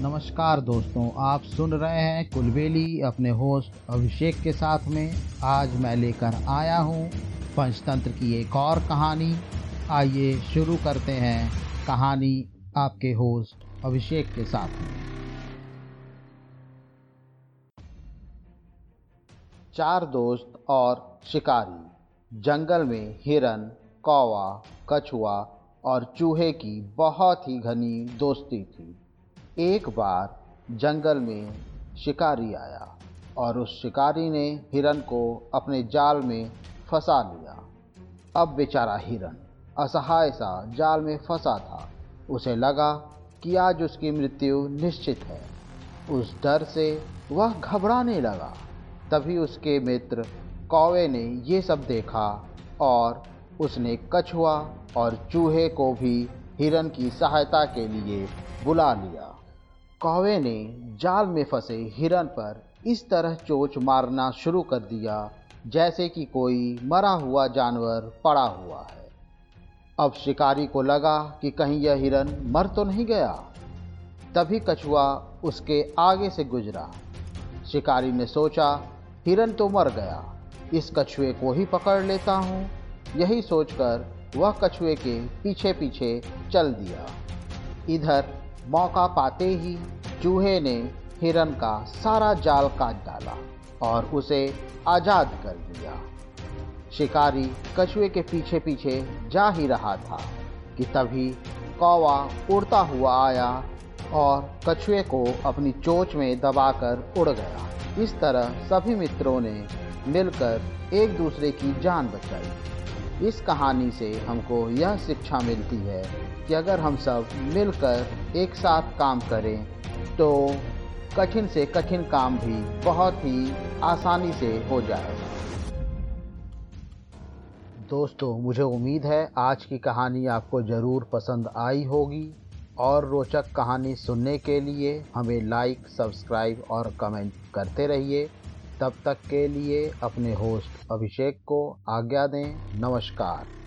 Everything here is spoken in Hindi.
नमस्कार दोस्तों, आप सुन रहे हैं कुलबेली अपने होस्ट अभिषेक के साथ में। आज मैं लेकर आया हूँ पंचतंत्र की एक और कहानी। आइए शुरू करते हैं कहानी आपके होस्ट अभिषेक के साथ में। चार दोस्त और शिकारी, जंगल में हिरन, कौवा, कछुआ और चूहे की बहुत ही घनी दोस्ती थी। एक बार जंगल में शिकारी आया और उस शिकारी ने हिरन को अपने जाल में फंसा लिया। अब बेचारा हिरन असहाय सा जाल में फंसा था। उसे लगा कि आज उसकी मृत्यु निश्चित है। उस डर से वह घबराने लगा। तभी उसके मित्र कौवे ने ये सब देखा और उसने कछुआ और चूहे को भी हिरन की सहायता के लिए बुला लिया। कौवे ने जाल में फंसे हिरन पर इस तरह चोच मारना शुरू कर दिया, जैसे कि कोई मरा हुआ जानवर पड़ा हुआ है। अब शिकारी को लगा कि कहीं यह हिरन मर तो नहीं गया। तभी कछुआ उसके आगे से गुजरा। शिकारी ने सोचा, हिरन तो मर गया, इस कछुए को ही पकड़ लेता हूँ। यही सोचकर वह कछुए के पीछे पीछे चल दिया। इधर मौका पाते ही चूहे ने हिरन का सारा जाल काट डाला और उसे आज़ाद कर दिया। शिकारी कछुए के पीछे पीछे जा ही रहा था कि तभी कौवा उड़ता हुआ आया और कछुए को अपनी चोच में दबाकर उड़ गया। इस तरह सभी मित्रों ने मिलकर एक दूसरे की जान बचाई। इस कहानी से हमको यह शिक्षा मिलती है कि अगर हम सब मिलकर एक साथ काम करें तो कठिन से कठिन काम भी बहुत ही आसानी से हो जाएगा दोस्तों, मुझे उम्मीद है आज की कहानी आपको ज़रूर पसंद आई होगी। और रोचक कहानी सुनने के लिए हमें लाइक सब्सक्राइब और कमेंट करते रहिए। तब तक के लिए अपने होस्ट अभिषेक को आज्ञा दें। नमस्कार।